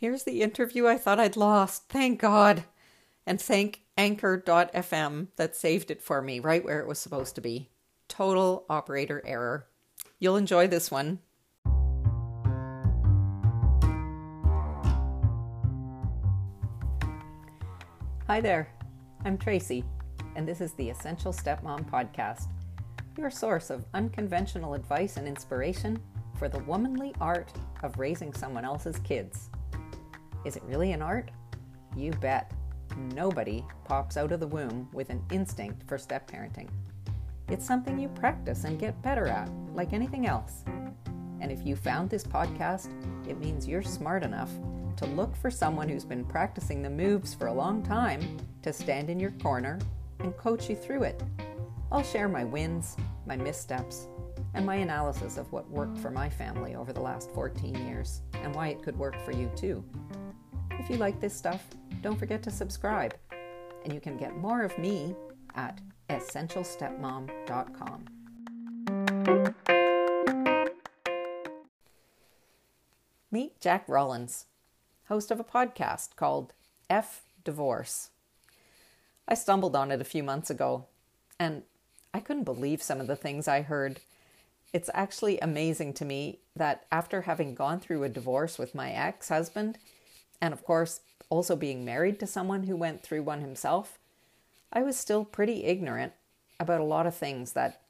Here's the interview I thought I'd lost. Thank God. And thank Anchor.fm that saved it for me right where it was supposed to be. Total operator error. You'll enjoy this one. Hi there. I'm Tracy, and this is the Essential Stepmom Podcast, your source of unconventional advice and inspiration for the womanly art of raising someone else's kids. Is it really an art? You bet. Nobody pops out of the womb with an instinct for step parenting. It's something you practice and get better at, like anything else. And if you found this podcast, it means you're smart enough to look for someone who's been practicing the moves for a long time to stand in your corner and coach you through it. I'll share my wins, my missteps, and my analysis of what worked for my family over the last 14 years and why it could work for you too. If you like this stuff, don't forget to subscribe, and you can get more of me at essentialstepmom.com. Meet Jack Rollins, host of a podcast called F Divorce. I stumbled on it a few months ago, and I couldn't believe some of the things I heard. It's actually amazing to me that after having gone through a divorce with my ex husband, and of course, also being married to someone who went through one himself, I was still pretty ignorant about a lot of things that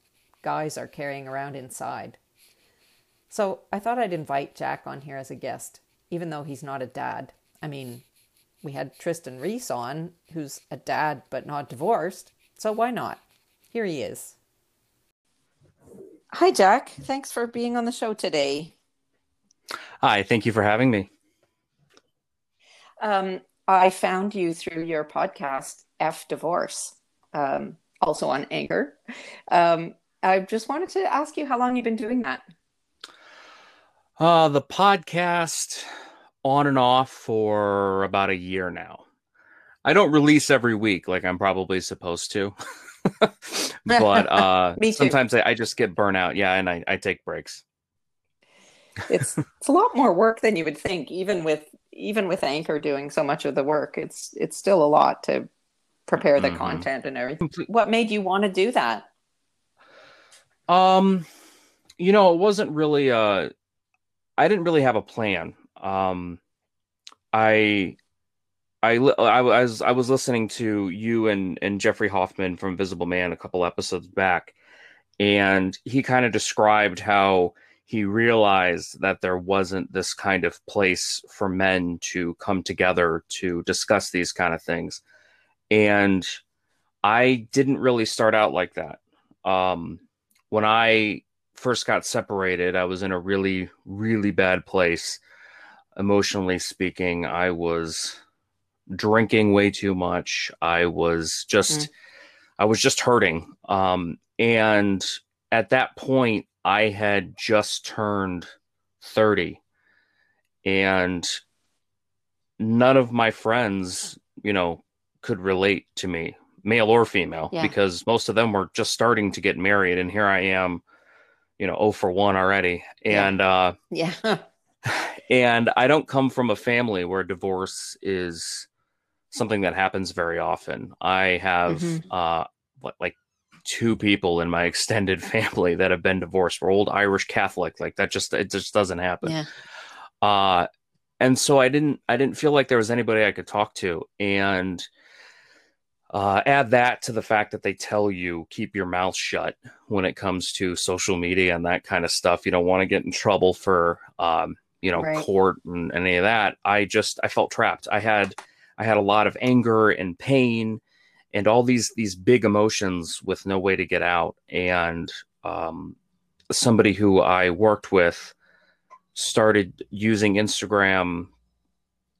guys are carrying around inside. So I thought I'd invite Jack on here as a guest, even though he's not a dad. I mean, we had Tristan Reese on, who's a dad but not divorced, so why not? Here he is. Hi, Jack. Thanks for being on the show today. Hi, thank you for having me. Um, I found you through your podcast, F Divorce, um, also on Anchor. Um, I just wanted to ask you how long you've been doing that. Uh, the podcast on and off for about a year now. I don't release every week like I'm probably supposed to. but uh, sometimes I, I, just get burnout. Yeah, and I, I take breaks. it's it's a lot more work than you would think, even with even with Anchor doing so much of the work, it's it's still a lot to prepare the mm-hmm. content and everything. What made you want to do that? Um, you know, it wasn't really uh I didn't really have a plan. Um I I, I was I was listening to you and and Jeffrey Hoffman from Visible Man a couple episodes back, and he kind of described how he realized that there wasn't this kind of place for men to come together to discuss these kind of things. And I didn't really start out like that. Um, when I first got separated, I was in a really, really bad place. Emotionally speaking, I was drinking way too much. I was just, mm. I was just hurting. Um, and at that point, I had just turned 30 and none of my friends, you know, could relate to me, male or female, yeah. because most of them were just starting to get married. And here I am, you know, oh for one already. And, yeah. uh, yeah. and I don't come from a family where divorce is something that happens very often. I have, mm-hmm. uh, like two people in my extended family that have been divorced. We're old Irish Catholic. Like that just it just doesn't happen. Yeah. Uh and so I didn't I didn't feel like there was anybody I could talk to. And uh, add that to the fact that they tell you keep your mouth shut when it comes to social media and that kind of stuff. You don't want to get in trouble for um, you know right. court and, and any of that. I just I felt trapped. I had I had a lot of anger and pain and all these these big emotions with no way to get out. And um, somebody who i worked with started using instagram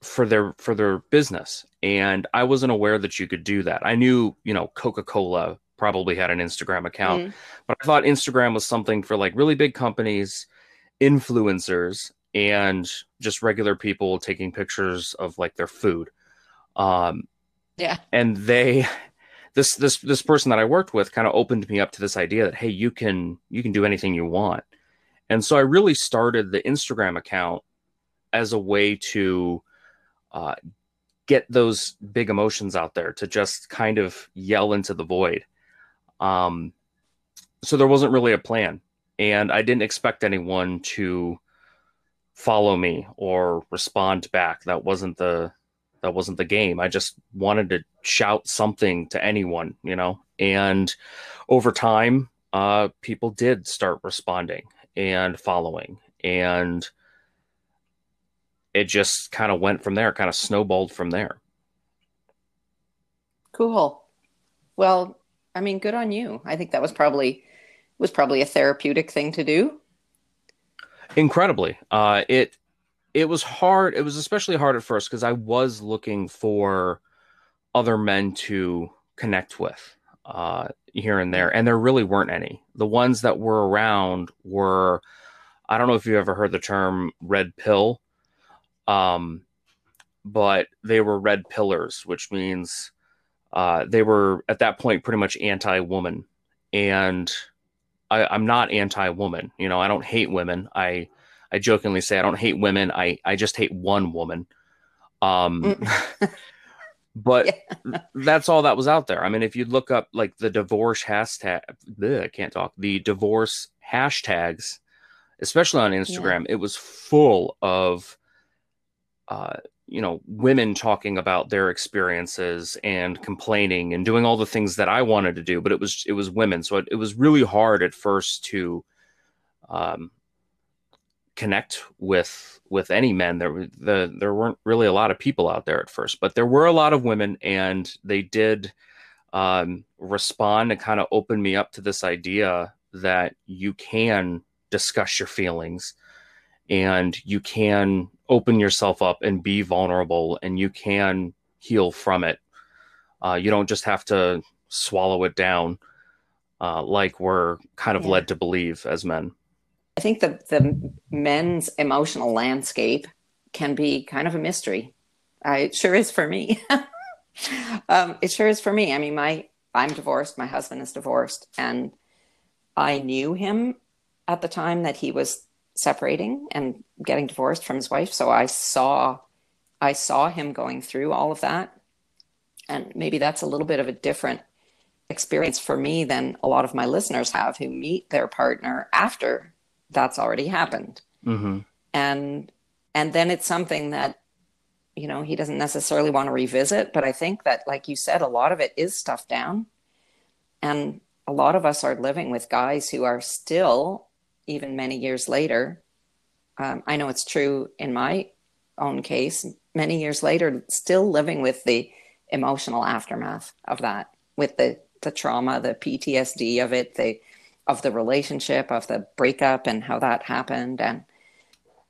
for their for their business. And i wasn't aware that you could do that. I knew you know coca-cola probably had an instagram account mm. but i thought instagram was something for like really big companies influencers and just regular people taking pictures of like their food. Um yeah. And they this this this person that I worked with kind of opened me up to this idea that hey, you can you can do anything you want. And so I really started the Instagram account as a way to uh, get those big emotions out there to just kind of yell into the void. Um, so there wasn't really a plan, and I didn't expect anyone to follow me or respond back. That wasn't the that wasn't the game. I just wanted to shout something to anyone, you know. And over time, uh, people did start responding and following, and it just kind of went from there, kind of snowballed from there. Cool. Well, I mean, good on you. I think that was probably was probably a therapeutic thing to do. Incredibly. Uh, it it was hard. It was especially hard at first because I was looking for other men to connect with uh, here and there, and there really weren't any. The ones that were around were, I don't know if you ever heard the term red pill, um, but they were red pillers, which means uh, they were at that point pretty much anti-woman, and I, I'm not anti-woman. You know, I don't hate women. I I jokingly say I don't hate women. I I just hate one woman. Um, mm. but yeah. that's all that was out there. I mean, if you look up like the divorce hashtag, bleh, I can't talk. The divorce hashtags, especially on Instagram, yeah. it was full of, uh, you know, women talking about their experiences and complaining and doing all the things that I wanted to do. But it was it was women, so it, it was really hard at first to, um, connect with with any men. There the there weren't really a lot of people out there at first but there were a lot of women and they did um, respond and kind of open me up to this idea that you can discuss your feelings and you can open yourself up and be vulnerable and you can heal from it. Uh, you don't just have to swallow it down uh, like we're kind of yeah. led to believe as men I think the the men's emotional landscape can be kind of a mystery. Uh, it sure is for me. um, it sure is for me. I mean, my I'm divorced. My husband is divorced, and I knew him at the time that he was separating and getting divorced from his wife. So I saw I saw him going through all of that, and maybe that's a little bit of a different experience for me than a lot of my listeners have who meet their partner after that's already happened mm-hmm. and and then it's something that you know he doesn't necessarily want to revisit but i think that like you said a lot of it is stuffed down and a lot of us are living with guys who are still even many years later um, i know it's true in my own case many years later still living with the emotional aftermath of that with the the trauma the ptsd of it the of the relationship, of the breakup, and how that happened. And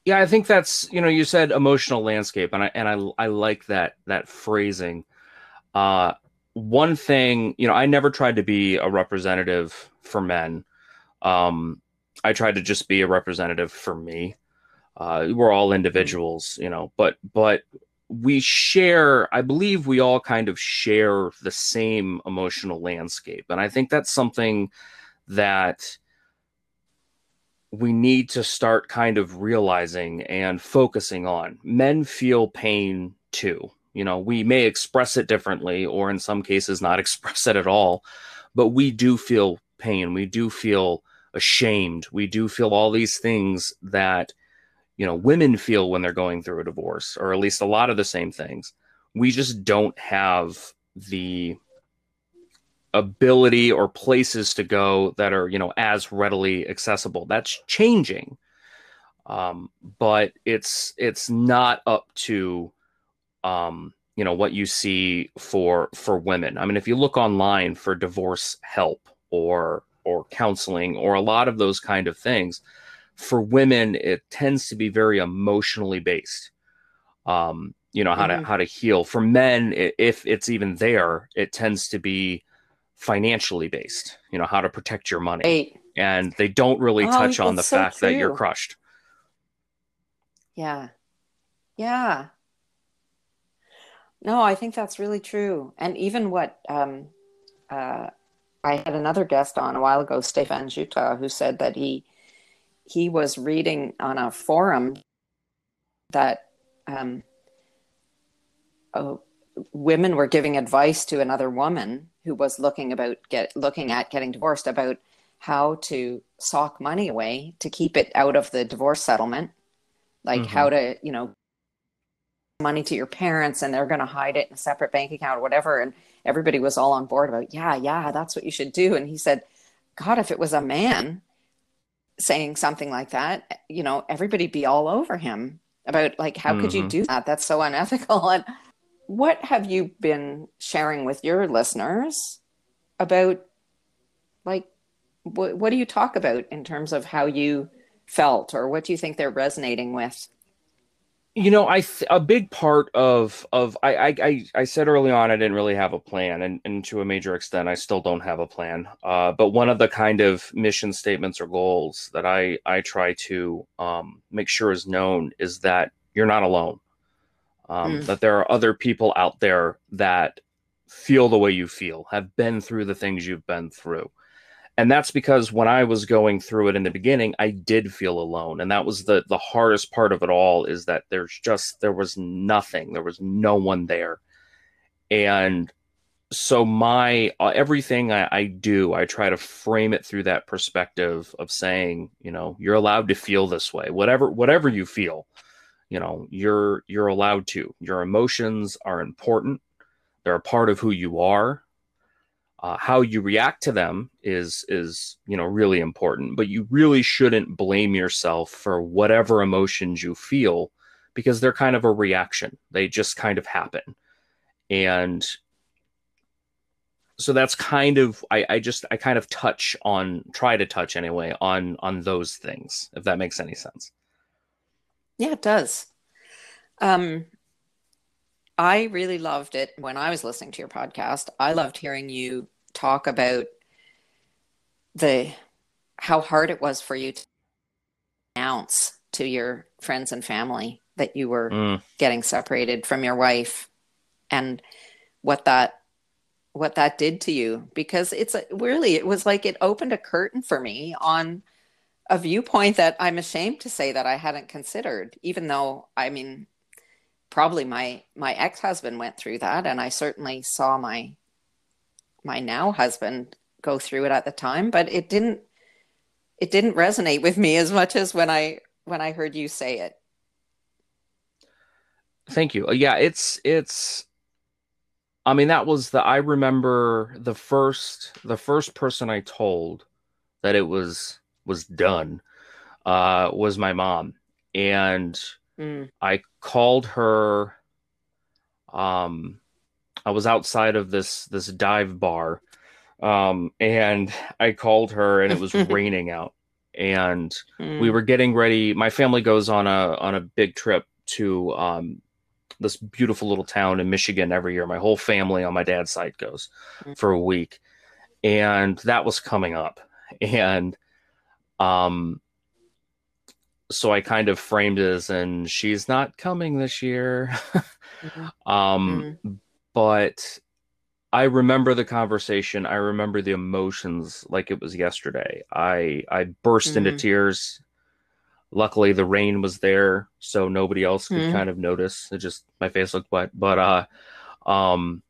yeah, I think that's you know you said emotional landscape, and I and I I like that that phrasing. Uh, one thing you know, I never tried to be a representative for men. Um, I tried to just be a representative for me. Uh, we're all individuals, you know, but but we share i believe we all kind of share the same emotional landscape and i think that's something that we need to start kind of realizing and focusing on. Men feel pain too. You know, we may express it differently or in some cases not express it at all, but we do feel pain. We do feel ashamed. We do feel all these things that, you know, women feel when they're going through a divorce, or at least a lot of the same things. We just don't have the ability or places to go that are you know as readily accessible. That's changing um, but it's it's not up to um, you know what you see for for women. I mean if you look online for divorce help or or counseling or a lot of those kind of things for women it tends to be very emotionally based. Um, you know how mm-hmm. to how to heal. For men if it's even there it tends to be financially based, you know, how to protect your money. And they don't really oh, touch on the so fact true. that you're crushed. Yeah. Yeah. No, I think that's really true. And even what um, uh, I had another guest on a while ago, Stefan Juta, who said that he he was reading on a forum that um, uh, women were giving advice to another woman who was looking about get looking at getting divorced about how to sock money away to keep it out of the divorce settlement like mm-hmm. how to you know money to your parents and they're going to hide it in a separate bank account or whatever and everybody was all on board about yeah yeah that's what you should do and he said god if it was a man saying something like that you know everybody be all over him about like how mm-hmm. could you mm-hmm. do that that's so unethical and what have you been sharing with your listeners about like what, what do you talk about in terms of how you felt or what do you think they're resonating with? You know i th- a big part of of I, I i said early on i didn't really have a plan and, and to a major extent i still don't have a plan. Uh, but one of the kind of mission statements or goals that i i try to um, make sure is known is that you're not alone um, mm. that there are other people out there that feel the way you feel have been through the things you've been through. And that's because when i was going through it in the beginning i did feel alone. And that was the the hardest part of it all is that there's just there was nothing. There was no one there. And so my uh, everything I, I do i try to frame it through that perspective of saying you know you're allowed to feel this way. Whatever whatever you feel you know you're you're allowed to. Your emotions are important. They're a part of who you are. Uh, how you react to them is is you know really important but you really shouldn't blame yourself for whatever emotions you feel because they're kind of a reaction. They just kind of happen. And so that's kind of I, I just i kind of touch on try to touch anyway on on those things if that makes any sense yeah it does um I really loved it when I was listening to your podcast. I loved hearing you talk about the how hard it was for you to announce to your friends and family that you were mm. getting separated from your wife and what that what that did to you because it's a, really it was like it opened a curtain for me on a viewpoint that I'm ashamed to say that I hadn't considered even though I mean probably my my ex-husband went through that and i certainly saw my my now husband go through it at the time but it didn't it didn't resonate with me as much as when i when i heard you say it. Thank you. Yeah it's it's i mean that was the i remember the first the first person i told that it was was done uh was my mom and Mm. I called her. Um, I was outside of this this dive bar, um, and I called her, and it was raining out, and mm. we were getting ready. My family goes on a on a big trip to um, this beautiful little town in Michigan every year. My whole family on my dad's side goes mm. for a week, and that was coming up, and um, so I kind of framed it as and she's not coming this year. mm-hmm. Um mm-hmm. but I remember the conversation. I remember the emotions like it was yesterday. I I burst mm-hmm. into tears. Luckily the rain was there so nobody else could mm-hmm. kind of notice. It just my face looked wet. But uh um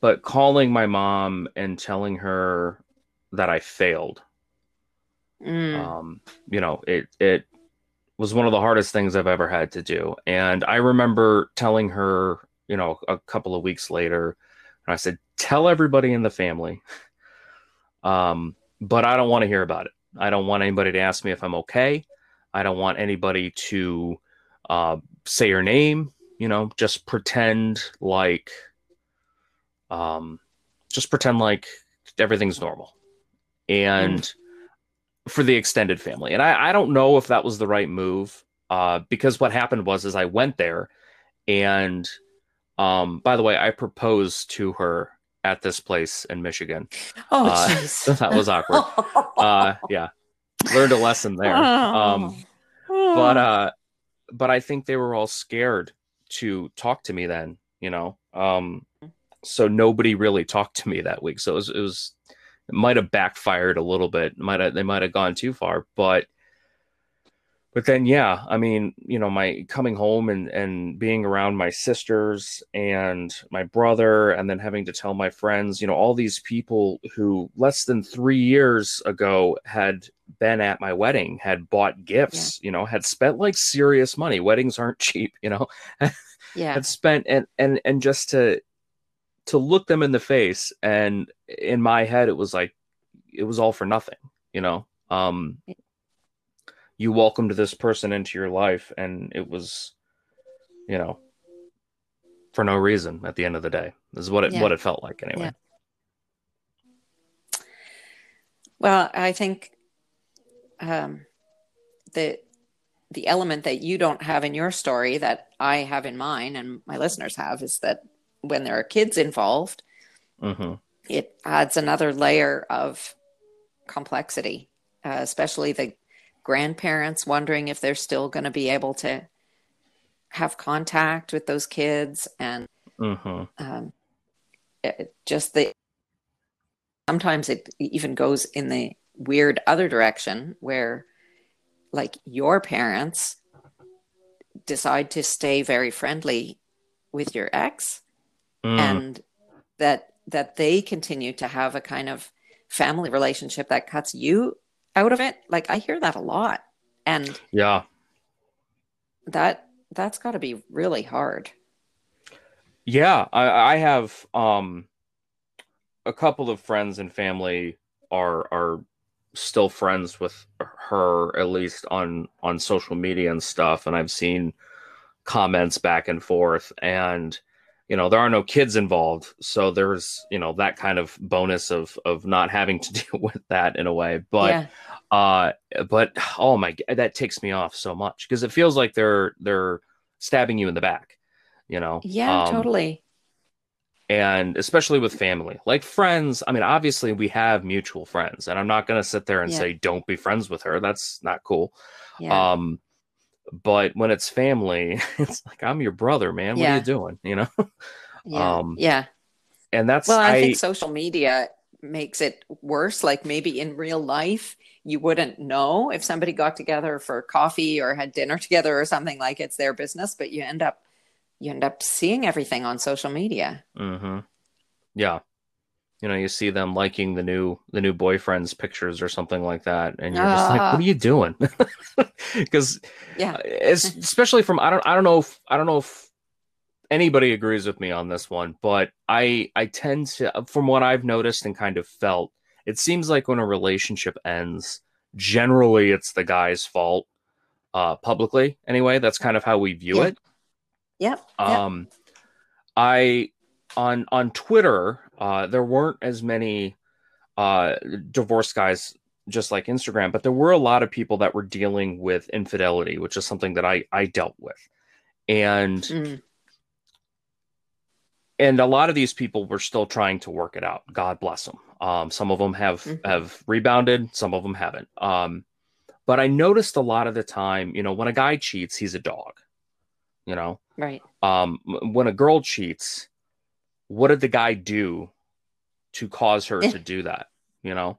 but calling my mom and telling her that I failed Mm. Um, you know, it it was one of the hardest things I've ever had to do. And I remember telling her, you know, a couple of weeks later, and I said, "Tell everybody in the family." Um, but I don't want to hear about it. I don't want anybody to ask me if I'm okay. I don't want anybody to uh, say your name. You know, just pretend like, um, just pretend like everything's normal. And mm for the extended family. And I, I don't know if that was the right move uh, because what happened was is I went there and um, by the way, I proposed to her at this place in Michigan. Oh, uh, that was awkward. uh, yeah, learned a lesson there. Um, but uh, but I think they were all scared to talk to me then. You know, um, so nobody really talked to me that week. So it was, it was it might have backfired a little bit. Might have they might have gone too far, but but then yeah i mean you know my coming home and and being around my sisters and my brother and then having to tell my friends you know all these people who less than three years ago had been at my wedding had bought gifts yeah. you know had spent like serious money weddings aren't cheap you know yeah had spent and and and just to to look them in the face and in my head it was like it was all for nothing you know um you welcomed this person into your life and it was you know for no reason at the end of the day this is what it yeah. what it felt like anyway yeah. well i think um the the element that you don't have in your story that i have in mine and my listeners have is that when there are kids involved mm-hmm. it adds another layer of complexity uh, especially the grandparents wondering if they're still going to be able to have contact with those kids and mm-hmm. um, it, just the sometimes it even goes in the weird other direction where like your parents decide to stay very friendly with your ex mm. and that that they continue to have a kind of family relationship that cuts you out of it. Like I hear that a lot. And yeah, that that's got to be really hard. Yeah, I, I have um a couple of friends and family are are still friends with her at least on on social media and stuff and I've seen comments back and forth and you know there are no kids involved so there's you know that kind of bonus of of not having to deal with that in a way but yeah. uh but oh my that takes me off so much because it feels like they're they're stabbing you in the back you know yeah um, totally and especially with family like friends i mean obviously we have mutual friends and i'm not going to sit there and yeah. say don't be friends with her that's not cool yeah. um but when it's family it's like i'm your brother man. What yeah. are you doing? You know? Yeah. um yeah. and that's well I, I think social media makes it worse. Like maybe in real life you wouldn't know if somebody got together for coffee or had dinner together or something like it's their business but you end up you end up seeing everything on social media. Mm-hmm. yeah you know you see them liking the new the new boyfriend's pictures or something like that and you're just like what are ah. you doing? Because yeah. Uh, especially from i don't i don't know if i don't know if anybody agrees with me on this one but i i tend to from what i've noticed and kind of felt it seems like when a relationship ends generally it's the guy's fault uh publicly anyway. That's kind of how we view yeah. it. Yep. Um i on on twitter uh, there weren't as many uh, divorce guys just like Instagram, but there were a lot of people that were dealing with infidelity, which is something that I I dealt with, and mm. and a lot of these people were still trying to work it out. God bless them. Um, some of them have mm-hmm. have rebounded, some of them haven't. Um, but I noticed a lot of the time, you know, when a guy cheats, he's a dog. You know, right? Um, when a girl cheats, what did the guy do to cause her to do that? You know?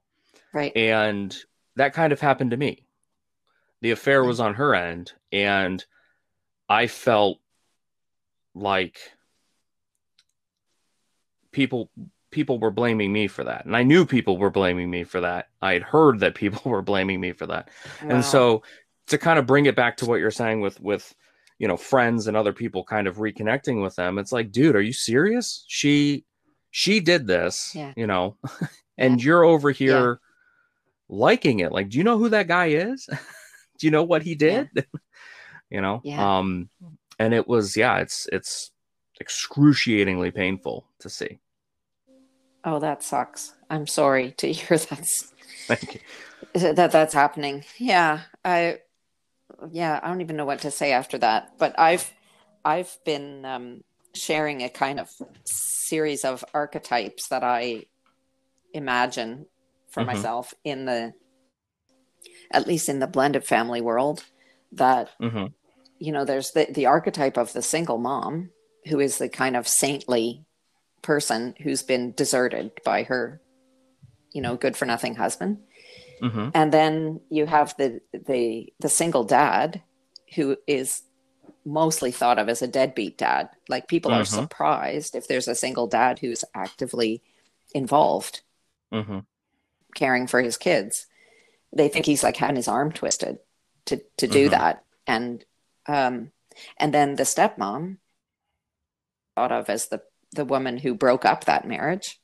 Right. And that kind of happened to me. The affair was on her end, and I felt like people people were blaming me for that and i knew people were blaming me for that i had heard that people were blaming me for that wow. and so to kind of bring it back to what you're saying with with you know friends and other people kind of reconnecting with them it's like dude are you serious? She she did this yeah. you know? And yeah. you're over here yeah. liking it like do you know who that guy is? Do you know what he did? You know? Um and it was yeah it's it's excruciatingly painful to see. Oh that sucks. I'm sorry to hear that's Thank you. that that's happening. Yeah i yeah, I don't even know what to say after that. But I've I've been um, sharing a kind of series of archetypes that I imagine for mm-hmm. myself in the at least in the blended family world that mm-hmm. you know there's the the archetype of the single mom who is the kind of saintly person who's been deserted by her you know good for nothing husband Mhm. and then you have the the the single dad who is mostly thought of as a deadbeat dad like people are Mhm. surprised if there's a single dad who's actively involved Mhm. caring for his kids they think he's like having his arm twisted to to do Mhm. that and um and then the stepmom thought of as the the woman who broke up that marriage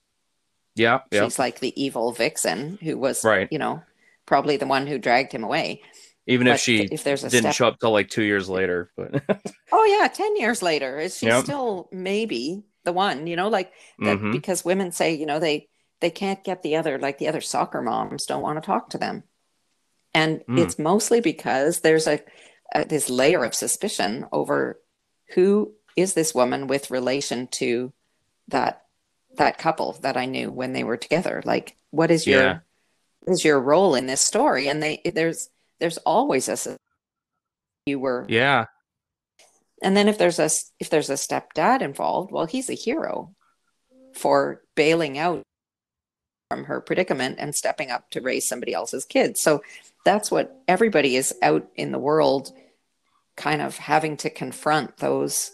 Yeah. Yeah. she's like the evil vixen who was Right. you know probably the one who dragged him away Even if she if there's a didn't step show up till like two years later, but oh yeah 10 years later is she Yep. still maybe the one you know like that Mhm. because women say you know they they can't get the other like the other soccer moms don't want to talk to them and Mm. it's mostly because there's a, a this layer of suspicion over who is this woman with relation to that that couple that I knew when they were together like what is your Yeah. what is your role in this story and they there's there's always a you were yeah, and then if there's a if there's a stepdad involved, well, he's a hero for bailing out from her predicament and stepping up to raise somebody else's kids. So that's what everybody is out in the world kind of having to confront those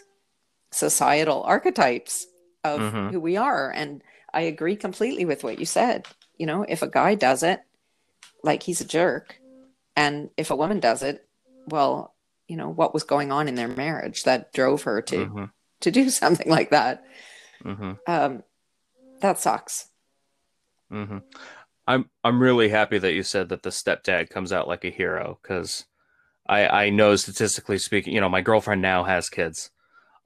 societal archetypes of Mhm. who we are. And I agree completely with what you said. You know, if a guy does it, like he's a jerk. And if a woman does it, well, you know, what was going on in their marriage that drove her to Mhm. to do something like that. Mhm. Um, that sucks. Mm-hmm. I'm I'm really happy that you said that the stepdad comes out like a hero because I I know statistically speaking, you know, my girlfriend now has kids,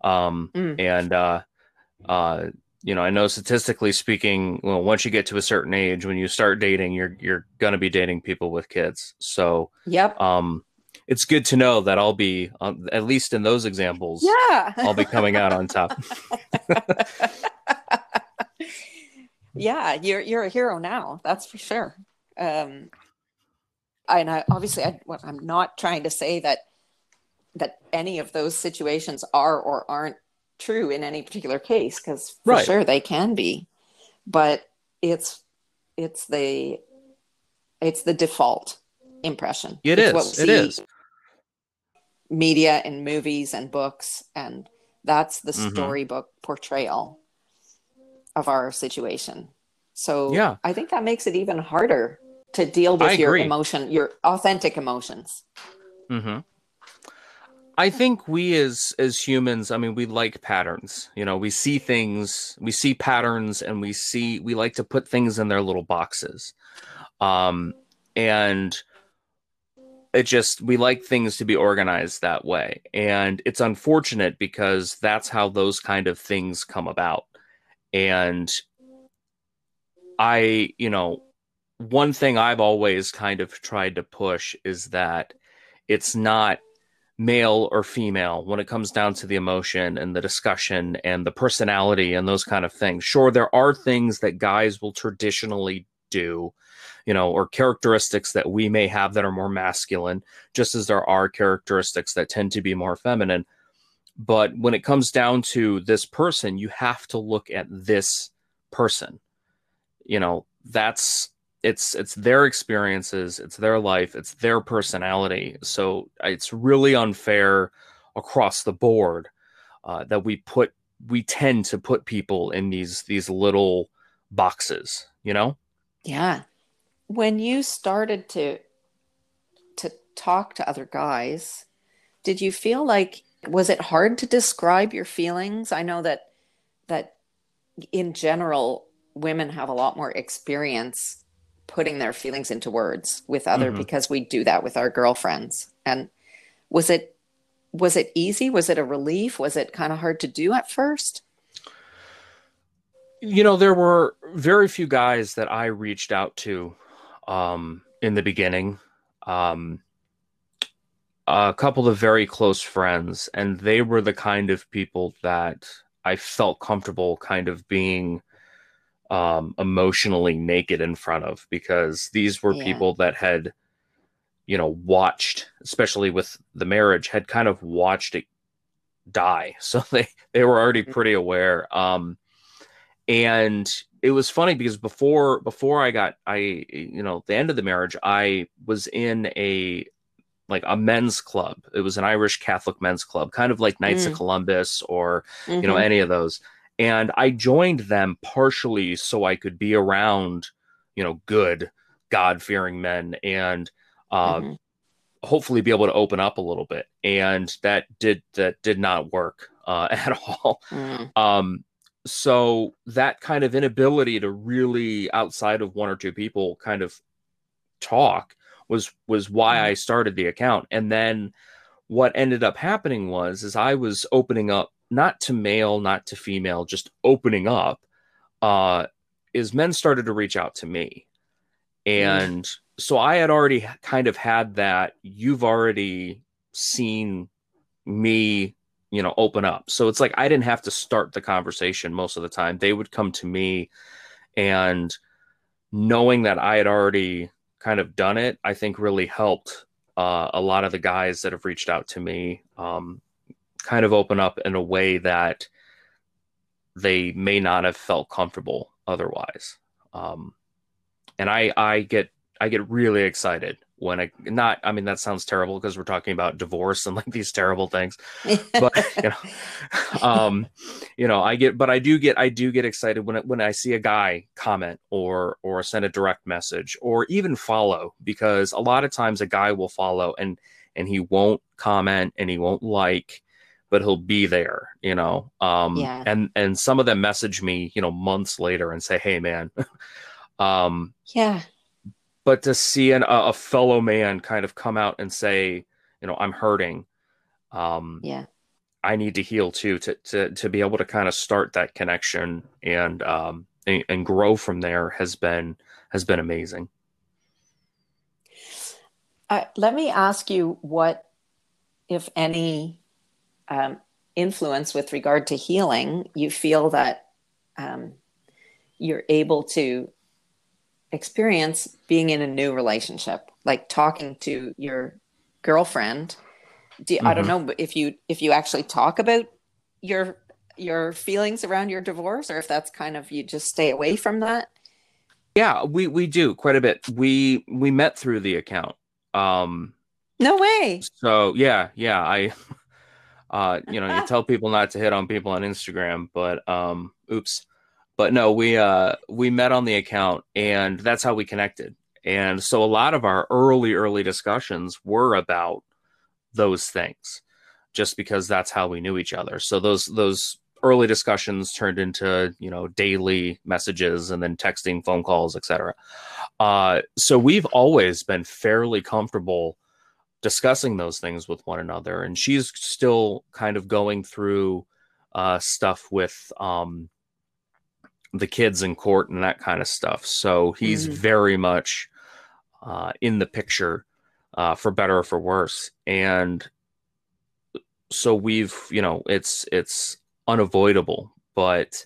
um, Mm. and uh, uh, you know, I know statistically speaking, well, once you get to a certain age, when you start dating, you're you're gonna be dating people with kids. So, Yep. um, it's good to know that I'll be um, at least in those examples. Yeah. I'll be coming out on top. yeah, you're you're a hero now. That's for sure. Um, and I obviously I, what I'm not trying to say that that any of those situations are or aren't true in any particular case because for Right. sure they can be, but it's it's the it's the default impression. It It's is. It see is. media and movies and books and that's the Mhm. storybook portrayal of our situation so Yeah. i think that makes it even harder to deal with I your agree. emotion your authentic emotions hmm I think we as as humans, I mean, we like patterns. You know, we see things, we see patterns, and we see we like to put things in their little boxes. Um, and it just we like things to be organized that way, and it's unfortunate because that's how those kind of things come about. And I, you know, one thing I've always kind of tried to push is that it's not male or female when it comes down to the emotion and the discussion and the personality and those kind of things. Sure, there are things that guys will traditionally do, you know, or characteristics that we may have that are more masculine, just as there are characteristics that tend to be more feminine. But when it comes down to this person, you have to look at this person. You know, that's it's it's their experiences it's their life it's their personality. So it's really unfair across the board uh, that we put we tend to put people in these these little boxes you know? Yeah. When you started to to talk to other guys did you feel like was it hard to describe your feelings? I know that that in general women have a lot more experience putting their feelings into words with other Mhm. because we do that with our girlfriends. And was it was it easy? Was it a relief? Was it kind of hard to do at first? You know there were very few guys that i reached out to um in the beginning. Um a couple of very close friends and they were the kind of people that i felt comfortable kind of being um emotionally naked in front of because these were Yeah. people that had you know watched especially with the marriage had kind of watched it die so they they were already pretty aware um and it was funny because before before I got I you know the end of the marriage I was in a like a men's club. It was an Irish Catholic men's club, kind of like Knights mm. of Columbus or mm-hmm. you know mm-hmm. any of those. And I joined them partially so I could be around you know good God fearing men and uh, mm-hmm. hopefully be able to open up a little bit. And that did that did not work uh, at all. Mm. Um, so that kind of inability to really outside of one or two people kind of talk was was why mm-hmm. I started the account. And then what ended up happening was is I was opening up not to male, not to female, just opening up. Uh, is men started to reach out to me, and mm. so I had already kind of had that. You've already seen me you know open up so it's like i didn't have to start the conversation most of the time they would come to me and knowing that i had already kind of done it i think really helped uh, a lot of the guys that have reached out to me um, kind of open up in a way that they may not have felt comfortable otherwise um, and i i get i get really excited when I not I mean that sounds terrible because we're talking about divorce and like these terrible things. But you know um you know I get but I do get I do get excited when when I see a guy comment or or send a direct message or even follow because a lot of times a guy will follow and and he won't comment and he won't like but he'll be there, you know. Um yeah. and and some of them message me, you know, months later and say, "Hey man, um yeah but to see an, a fellow man kind of come out and say, you know, I'm hurting. Um, yeah. I need to heal too, to, to, to be able to kind of start that connection and, um, and, and grow from there has been, has been amazing. Uh, let me ask you what, if any, um, influence with regard to healing you feel that um, you're able to experience being in a new relationship, like talking to your girlfriend. Do mm-hmm. I don't mm-hmm. know if you if you actually talk about your your feelings around your divorce, or if that's kind of you just stay away from that. Yeah, we we do quite a bit. We we met through the account. Um No way. So yeah, yeah, I uh you know, you tell people not to hit on people on Instagram, but um oops but no, we uh we met on the account and that's how we connected. And so a lot of our early early discussions were about those things just because that's how we knew each other. So those those early discussions turned into you know daily messages and then texting phone calls etc uh, so we've always been fairly comfortable discussing those things with one another and she's still kind of going through uh, stuff with um, the kids in court and that kind of stuff. So he's mm very much uh, in the picture uh, for better or for worse. And so we've, you know, it's it's unavoidable. But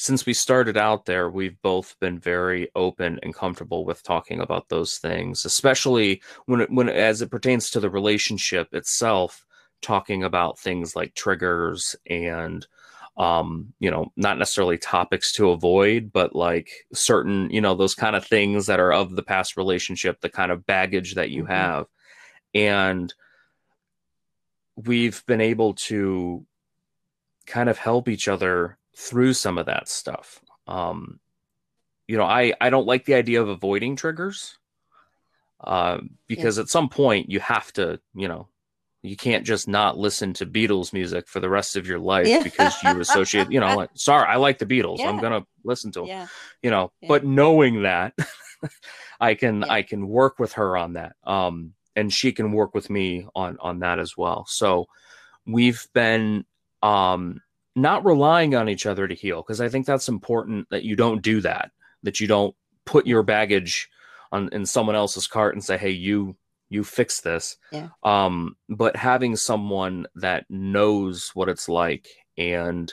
since we started out there, we've both been very open and comfortable with talking about those things, especially when it, when as it pertains to the relationship itself, talking about things like triggers and um you know not necessarily topics to avoid but like certain you know those kind of things that are of the past relationship the kind of baggage that you mm-hmm. have and we've been able to kind of help each other through some of that stuff um you know i i don't like the idea of avoiding triggers uh, because yeah. at some point you have to you know you can't just not listen to Beatles music for the rest of your life yeah. because you associate, you know, like, sorry, I like the Beatles. Yeah. I'm going to listen to them, yeah. you know, but knowing that I can, I can work with her on that. Um, and she can work with me on, on that as well. So we've been, um, not relying on each other to heal. Cause I think that's important that you don't do that, that you don't put your baggage on in someone else's cart and say, Hey, you you fix this. Yeah. Um, but having someone that knows what it's like and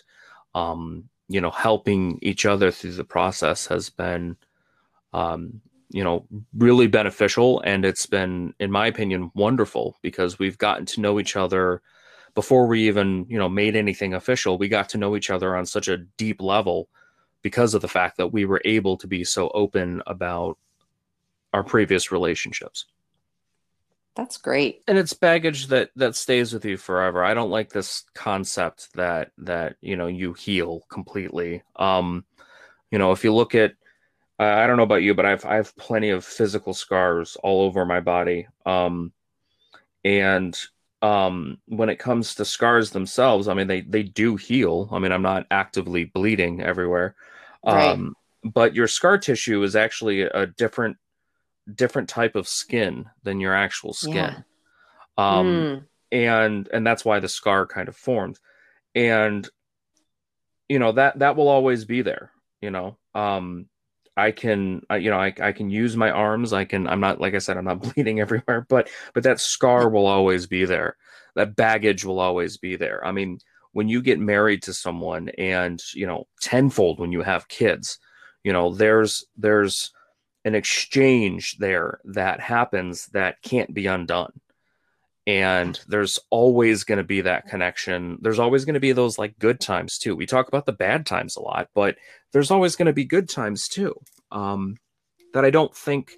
um, you know, helping each other through the process has been um, you know, really beneficial and it's been, in my opinion, wonderful because we've gotten to know each other before we even, you know, made anything official. We got to know each other on such a deep level because of the fact that we were able to be so open about our previous relationships. That's great. And it's baggage that that stays with you forever. I don't like this concept that that, you know, you heal completely. Um, you know, if you look at I don't know about you, but I've I have plenty of physical scars all over my body. Um, and um, when it comes to scars themselves, I mean they they do heal. I mean I'm not actively bleeding everywhere, Right. um, but your scar tissue is actually a different different type of skin than your actual skin. Um, Mm, and and that's why the scar kind of formed and you know that that will always be there you know um i can I, you know I, I can use my arms i can i'm not like i said i'm not bleeding everywhere but but that scar will always be there. That baggage will always be there. I mean when you get married to someone and you know tenfold when you have kids you know there's there's an exchange there that happens that can't be undone. And there's always going to be that connection. There's always going to be those like good times too. We talk about the bad times a lot but there's always going to be good times too um that i don't think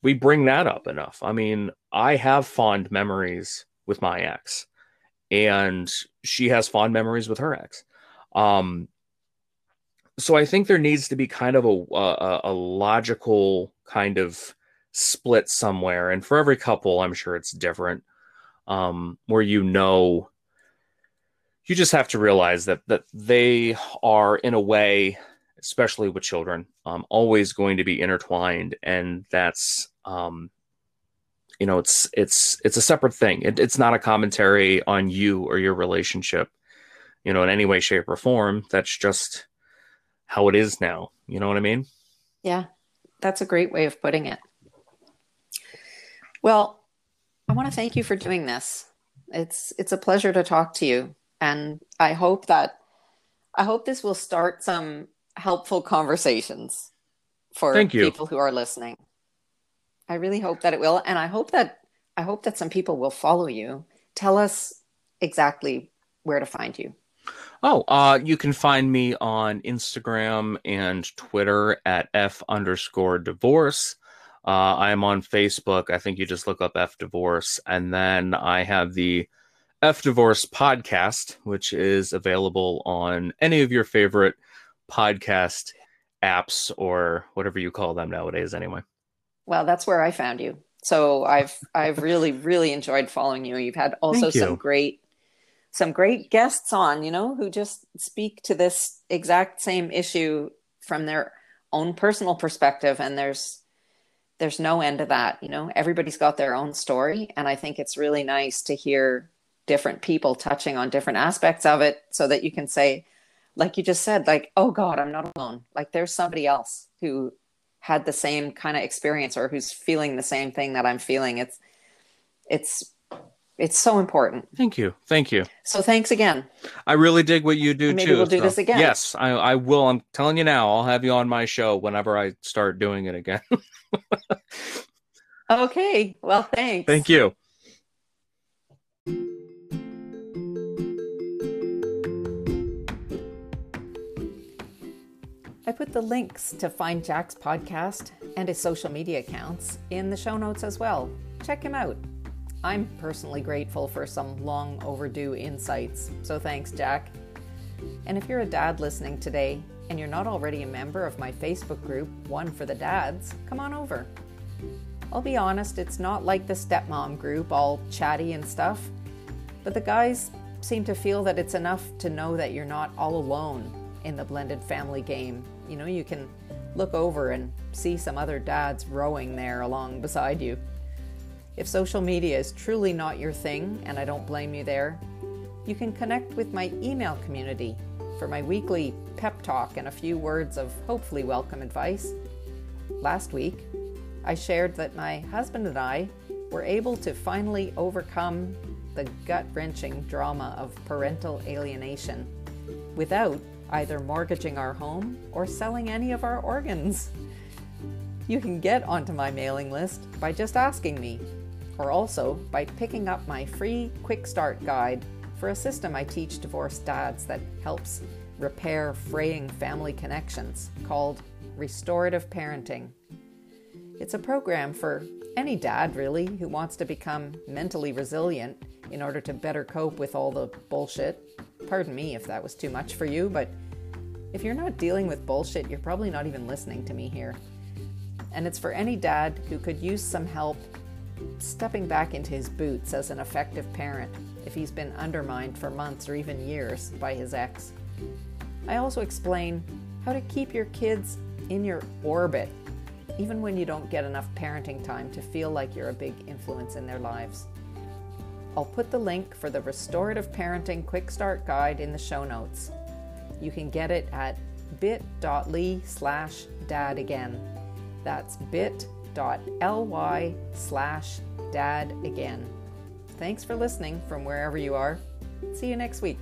we bring that up enough. I mean i have fond memories with my ex and she has fond memories with her ex. Um so i think there needs to be kind of a a, a logical kind of split somewhere and for every couple i'm sure it's different um, where you know you just have to realize that that they are in a way especially with children um, always going to be intertwined and that's um, you know it's it's it's a separate thing. It, it's not a commentary on you or your relationship you know in any way shape or form. That's just how it is now. You know what i mean? Yeah, that's a great way of putting it. Well, I want to thank you for doing this. It's it's a pleasure to talk to you, and I hope that I hope this will start some helpful conversations for Thank you. people who are listening. I really hope that it will, and I hope that I hope that some people will follow you. Tell us exactly where to find you. Oh, uh, you can find me on Instagram and Twitter at f underscore divorce. Uh, I am on Facebook. I think you just look up F Divorce, and then I have the F Divorce podcast, which is available on any of your favorite podcast apps or whatever you call them nowadays. Anyway, Well, that's where I found you. So I've I've really really enjoyed following you. You've had also you. some great some great guests on, you know, who just speak to this exact same issue from their own personal perspective and there's there's no end to that, you know. Everybody's got their own story and I think it's really nice to hear different people touching on different aspects of it so that you can say like you just said like, "Oh god, I'm not alone." Like there's somebody else who had the same kind of experience or who's feeling the same thing that I'm feeling. It's it's it's so important. thank you, thank you. So thanks again. I really dig what you do Maybe too. we'll do so- this again. Yes, I, I will. I'm telling you now. I'll have you on my show whenever I start doing it again. Okay. Well, thanks. Thank you. I put the links to find Jack's podcast and his social media accounts in the show notes as well. Check him out. I'm personally grateful for some long overdue insights, so thanks, Jack. And if you're a dad listening today and you're not already a member of my Facebook group, One for the Dads, come on over. I'll be honest, it's not like the stepmom group, all chatty and stuff, but the guys seem to feel that it's enough to know that you're not all alone in the blended family game. You know, you can look over and see some other dads rowing there along beside you. If social media is truly not your thing, and I don't blame you there, you can connect with my email community for my weekly pep talk and a few words of hopefully welcome advice. Last week, I shared that my husband and I were able to finally overcome the gut wrenching drama of parental alienation without either mortgaging our home or selling any of our organs. You can get onto my mailing list by just asking me, or also by picking up my free quick start guide for a system I teach divorced dads that helps repair fraying family connections called Restorative Parenting. It's a program for any dad, really, who wants to become mentally resilient in order to better cope with all the bullshit. Pardon me if that was too much for you, but if you're not dealing with bullshit, you're probably not even listening to me here. And it's for any dad who could use some help stepping back into his boots as an effective parent if he's been undermined for months or even years by his ex. I also explain how to keep your kids in your orbit, even when you don't get enough parenting time to feel like you're a big influence in their lives. I'll put the link for the Restorative Parenting Quick Start Guide in the show notes. You can get it at bit.ly slash dad again. That's bit.ly slash dad again. Thanks for listening from wherever you are. See you next week.